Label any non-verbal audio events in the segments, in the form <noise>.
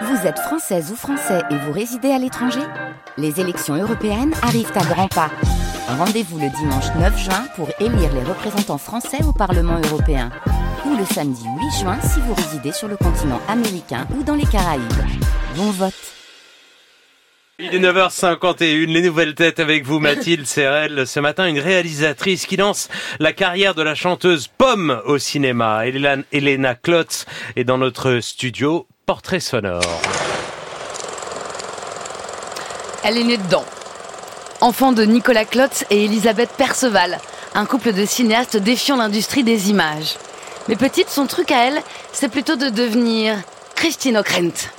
Vous êtes française ou français et vous résidez à l'étranger Les élections européennes arrivent à grands pas. Rendez-vous le dimanche 9 juin pour élire les représentants français au Parlement européen. Ou le samedi 8 juin si vous résidez sur le continent américain ou dans les Caraïbes. Bon vote il est 9h51, les nouvelles têtes avec vous Mathilde Serrel. Ce matin, une réalisatrice qui lance la carrière de la chanteuse Pomme au cinéma. Elena Klotz est dans notre studio. Portrait sonore. Elle est née dedans. Enfant de Nicolas Klotz et Elisabeth Perceval, un couple de cinéastes défiant l'industrie des images. Mais petite, son truc à elle, c'est plutôt de devenir Christine Ockrent.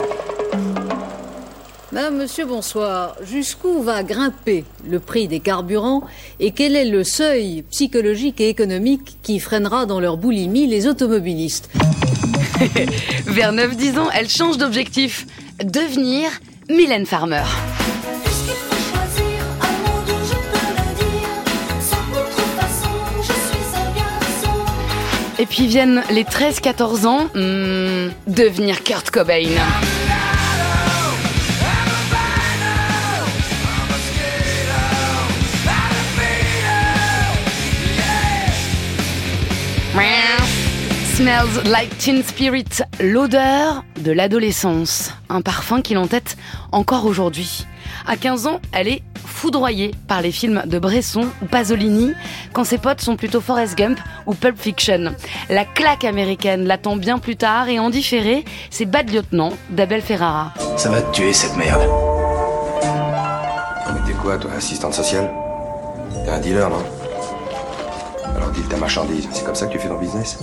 Monsieur, bonsoir. Jusqu'où va grimper le prix des carburants et quel est le seuil psychologique et économique qui freinera dans leur boulimie les automobilistes <laughs> Vers 9-10 ans, elle change d'objectif. Devenir Mylène Farmer. Et puis viennent les 13-14 ans, hmm, devenir Kurt Cobain. Smells like Teen Spirit, l'odeur de l'adolescence. Un parfum qui l'entête encore aujourd'hui. À 15 ans, elle est foudroyée par les films de Bresson ou Pasolini, quand ses potes sont plutôt Forrest Gump ou Pulp Fiction. La claque américaine l'attend bien plus tard et en différé, c'est Bad Lieutenant d'Abel Ferrara. Ça va te tuer cette merde. Mais t'es quoi, toi, assistante sociale? T'es un dealer, non? Ta marchandise, c'est comme ça que tu fais ton business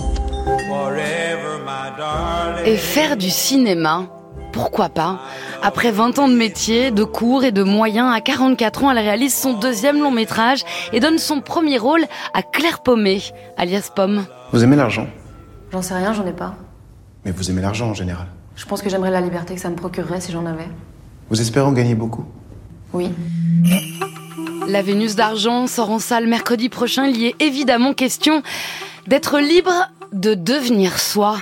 Et faire du cinéma, pourquoi pas Après 20 ans de métier, de cours et de moyens, à 44 ans, elle réalise son deuxième long métrage et donne son premier rôle à Claire Paumé, alias Pomme. Vous aimez l'argent J'en sais rien, j'en ai pas. Mais vous aimez l'argent en général Je pense que j'aimerais la liberté que ça me procurerait si j'en avais. Vous espérez en gagner beaucoup Oui. La Vénus d'argent sort en salle mercredi prochain. Il y est évidemment question d'être libre de devenir soi.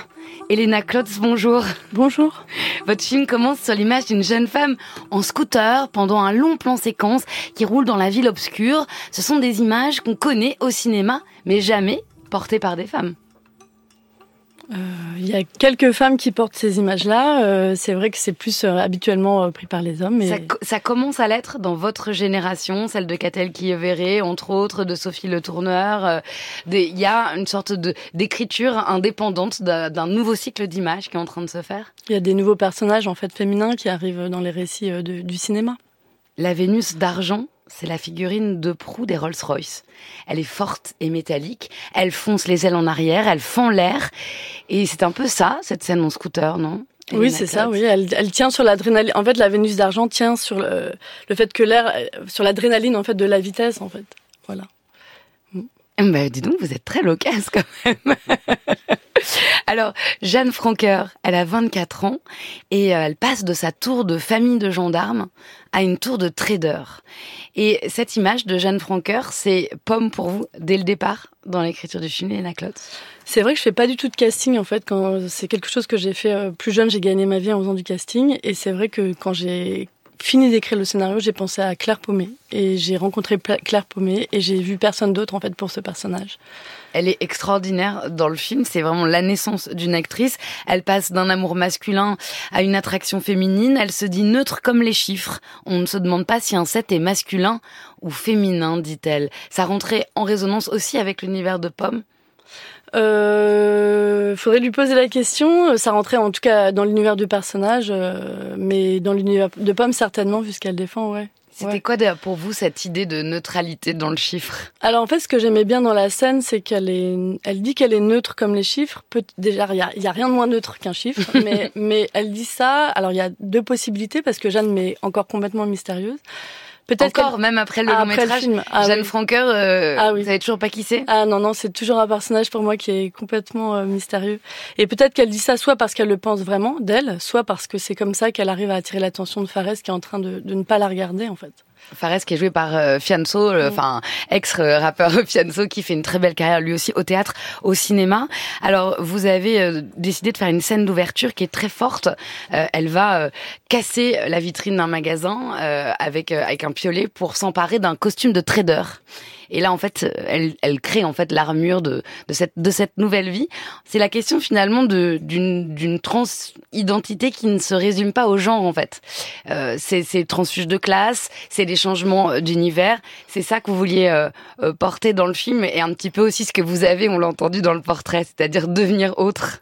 Elena Klotz, bonjour. Bonjour. Votre film commence sur l'image d'une jeune femme en scooter pendant un long plan séquence qui roule dans la ville obscure. Ce sont des images qu'on connaît au cinéma, mais jamais portées par des femmes. Euh, il y a quelques femmes qui portent ces images-là. Euh, c'est vrai que c'est plus euh, habituellement pris par les hommes. Mais... Ça, ça, commence à l'être dans votre génération, celle de Catel qui verrait, entre autres, de Sophie Le Tourneur. Il y a une sorte d'écriture indépendante d'un nouveau cycle d'images qui est en train de se faire? Il y a des nouveaux personnages en fait féminins qui arrivent dans les récits du cinéma. La Vénus d'argent, c'est la figurine de proue des Rolls-Royce. Elle est forte et métallique, elle fonce les ailes en arrière, elle fend l'air. Et c'est un peu ça, cette scène en scooter, non? Oui, c'est ça, oui. Elle, tient sur l'adrénaline. En fait, la Vénus d'argent tient sur le, fait que l'air, sur l'adrénaline, en fait, de la vitesse, en fait. Voilà. Ben, dis donc, vous êtes très loquace quand même. <laughs> Alors, Jeanne Franqueur, elle a 24 ans et euh, elle passe de sa tour de famille de gendarmes à une tour de trader. Et cette image de Jeanne Franqueur, c'est pomme pour vous dès le départ dans l'écriture du film, Léna Klotz? C'est vrai que je fais pas du tout de casting en fait. Quand c'est quelque chose que j'ai fait euh, plus jeune, j'ai gagné ma vie en faisant du casting. Et c'est vrai que quand j'ai fini d'écrire le scénario, j'ai pensé à Claire Paumé et j'ai rencontré Claire Paumé et j'ai vu personne d'autre en fait pour ce personnage. Elle est extraordinaire dans le film, c'est vraiment la naissance d'une actrice. Elle passe d'un amour masculin à une attraction féminine, elle se dit neutre comme les chiffres. On ne se demande pas si un set est masculin ou féminin, dit-elle. Ça rentrait en résonance aussi avec l'univers de Pomme euh, faudrait lui poser la question. Ça rentrait en tout cas dans l'univers du personnage, euh, mais dans l'univers de Pomme certainement, vu ce qu'elle défend, ouais. C'était quoi pour vous cette idée de neutralité dans le chiffre? Alors en fait, ce que j'aimais bien dans la scène, c'est qu'elle est, elle dit qu'elle est neutre comme les chiffres. déjà, il y a, y a, rien de moins neutre qu'un chiffre, <laughs> mais, mais elle dit ça. Alors il y a deux possibilités parce que Jeanne m'est encore complètement mystérieuse. Peut-être encore, même après le long métrage, ah Jeanne Franqueur, euh, ah vous savez toujours pas qui c'est Ah non, non, c'est toujours un personnage pour moi qui est complètement euh, mystérieux. Et peut-être qu'elle dit ça soit parce qu'elle le pense vraiment d'elle, soit parce que c'est comme ça qu'elle arrive à attirer l'attention de Fares qui est en train de, de ne pas la regarder en fait. Fares qui est joué par euh, Fianso, Mm. enfin ex-rappeur <laughs> Fianso qui fait une très belle carrière lui aussi au théâtre, au cinéma. Alors vous avez euh, décidé de faire une scène d'ouverture qui est très forte. Euh, elle va casser la vitrine d'un magasin euh, avec avec un piolet pour s'emparer d'un costume de trader. Et là, en fait, elle, elle crée en fait l'armure de, de cette de cette nouvelle vie. C'est la question finalement d'une transidentité qui ne se résume pas au genre en fait. Euh, c'est c'est transfuge de classe, c'est des changements euh, d'univers. C'est ça que vous vouliez euh, euh, porter dans le film et un petit peu aussi ce que vous avez, on l'a entendu dans le portrait, c'est-à-dire devenir autre.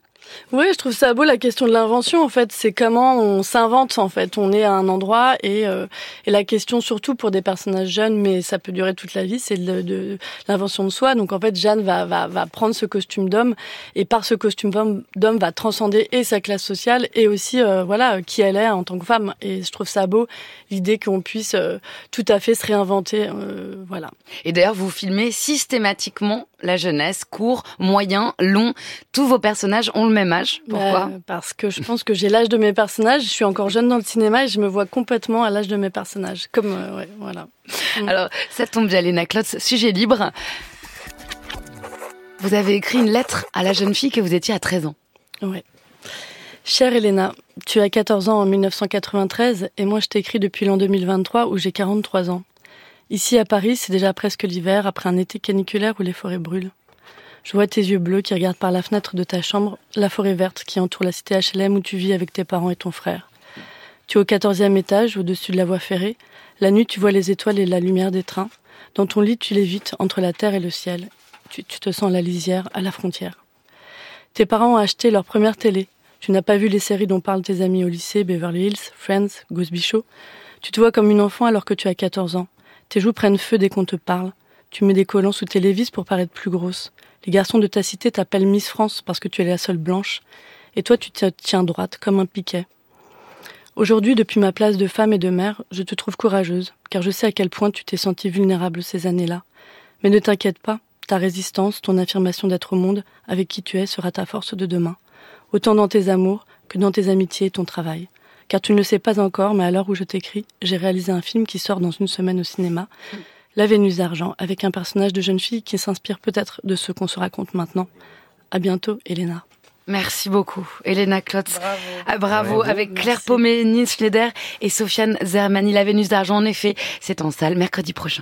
Oui, je trouve ça beau la question de l'invention en fait. C'est comment on s'invente en fait. On est à un endroit et, euh, la question surtout pour des personnages jeunes, mais ça peut durer toute la vie, c'est de, l'invention de soi. Donc en fait, Jeanne va, prendre ce costume d'homme et par ce costume d'homme va transcender et sa classe sociale et aussi euh, voilà qui elle est en tant que femme. Et je trouve ça beau l'idée qu'on puisse euh, tout à fait se réinventer. voilà. Et d'ailleurs, vous filmez systématiquement la jeunesse, court, moyen, long. Tous vos personnages ont le même âge. Pourquoi Bah, Parce que je pense que j'ai l'âge de mes personnages. Je suis encore jeune dans le cinéma et je me vois complètement à l'âge de mes personnages. Comme euh, ouais, voilà. Mm. Alors, ça tombe bien, Léna Klotz, sujet libre. Vous avez écrit une lettre à la jeune fille que vous étiez à 13 ans. Ouais. Chère Elena, tu as 14 ans en 1993 et moi je t'écris depuis l'an 2023 où j'ai 43 ans. Ici à Paris, c'est déjà presque l'hiver après un été caniculaire où les forêts brûlent. Je vois tes yeux bleus qui regardent par la fenêtre de ta chambre la forêt verte qui entoure la cité HLM où tu vis avec tes parents et ton frère. Tu es au 14e étage, au-dessus de la voie ferrée. La nuit, tu vois les étoiles et la lumière des trains. Dans ton lit, tu lévites entre la terre et le ciel. Tu, te sens la lisière, à la frontière. Tes parents ont acheté leur première télé. Tu n'as pas vu les séries dont parlent tes amis au lycée, Beverly Hills, Friends, Ghost. Tu te vois comme une enfant alors que tu as 14 ans. Tes joues prennent feu dès qu'on te parle. Tu mets des collants sous tes lévis pour paraître plus grosse. Les garçons de ta cité t'appellent Miss France parce que tu es la seule blanche. Et toi, tu te tiens droite comme un piquet. Aujourd'hui, depuis ma place de femme et de mère, je te trouve courageuse, car je sais à quel point tu t'es sentie vulnérable ces années-là. Mais ne t'inquiète pas, ta résistance, ton affirmation d'être au monde, avec qui tu es, sera ta force de demain. Autant dans tes amours que dans tes amitiés et ton travail. Car tu ne le sais pas encore, mais à l'heure où je t'écris, j'ai réalisé un film qui sort dans une semaine au cinéma, La Vénus d'argent, avec un personnage de jeune fille qui s'inspire peut-être de ce qu'on se raconte maintenant. À bientôt, Elena. Merci beaucoup, Elena Klotz. Bravo. Ah, bravo, avec merci. Claire Paumet, Nils Schneider et Sofiane Zermani. La Vénus d'argent, en effet, c'est en salle mercredi prochain.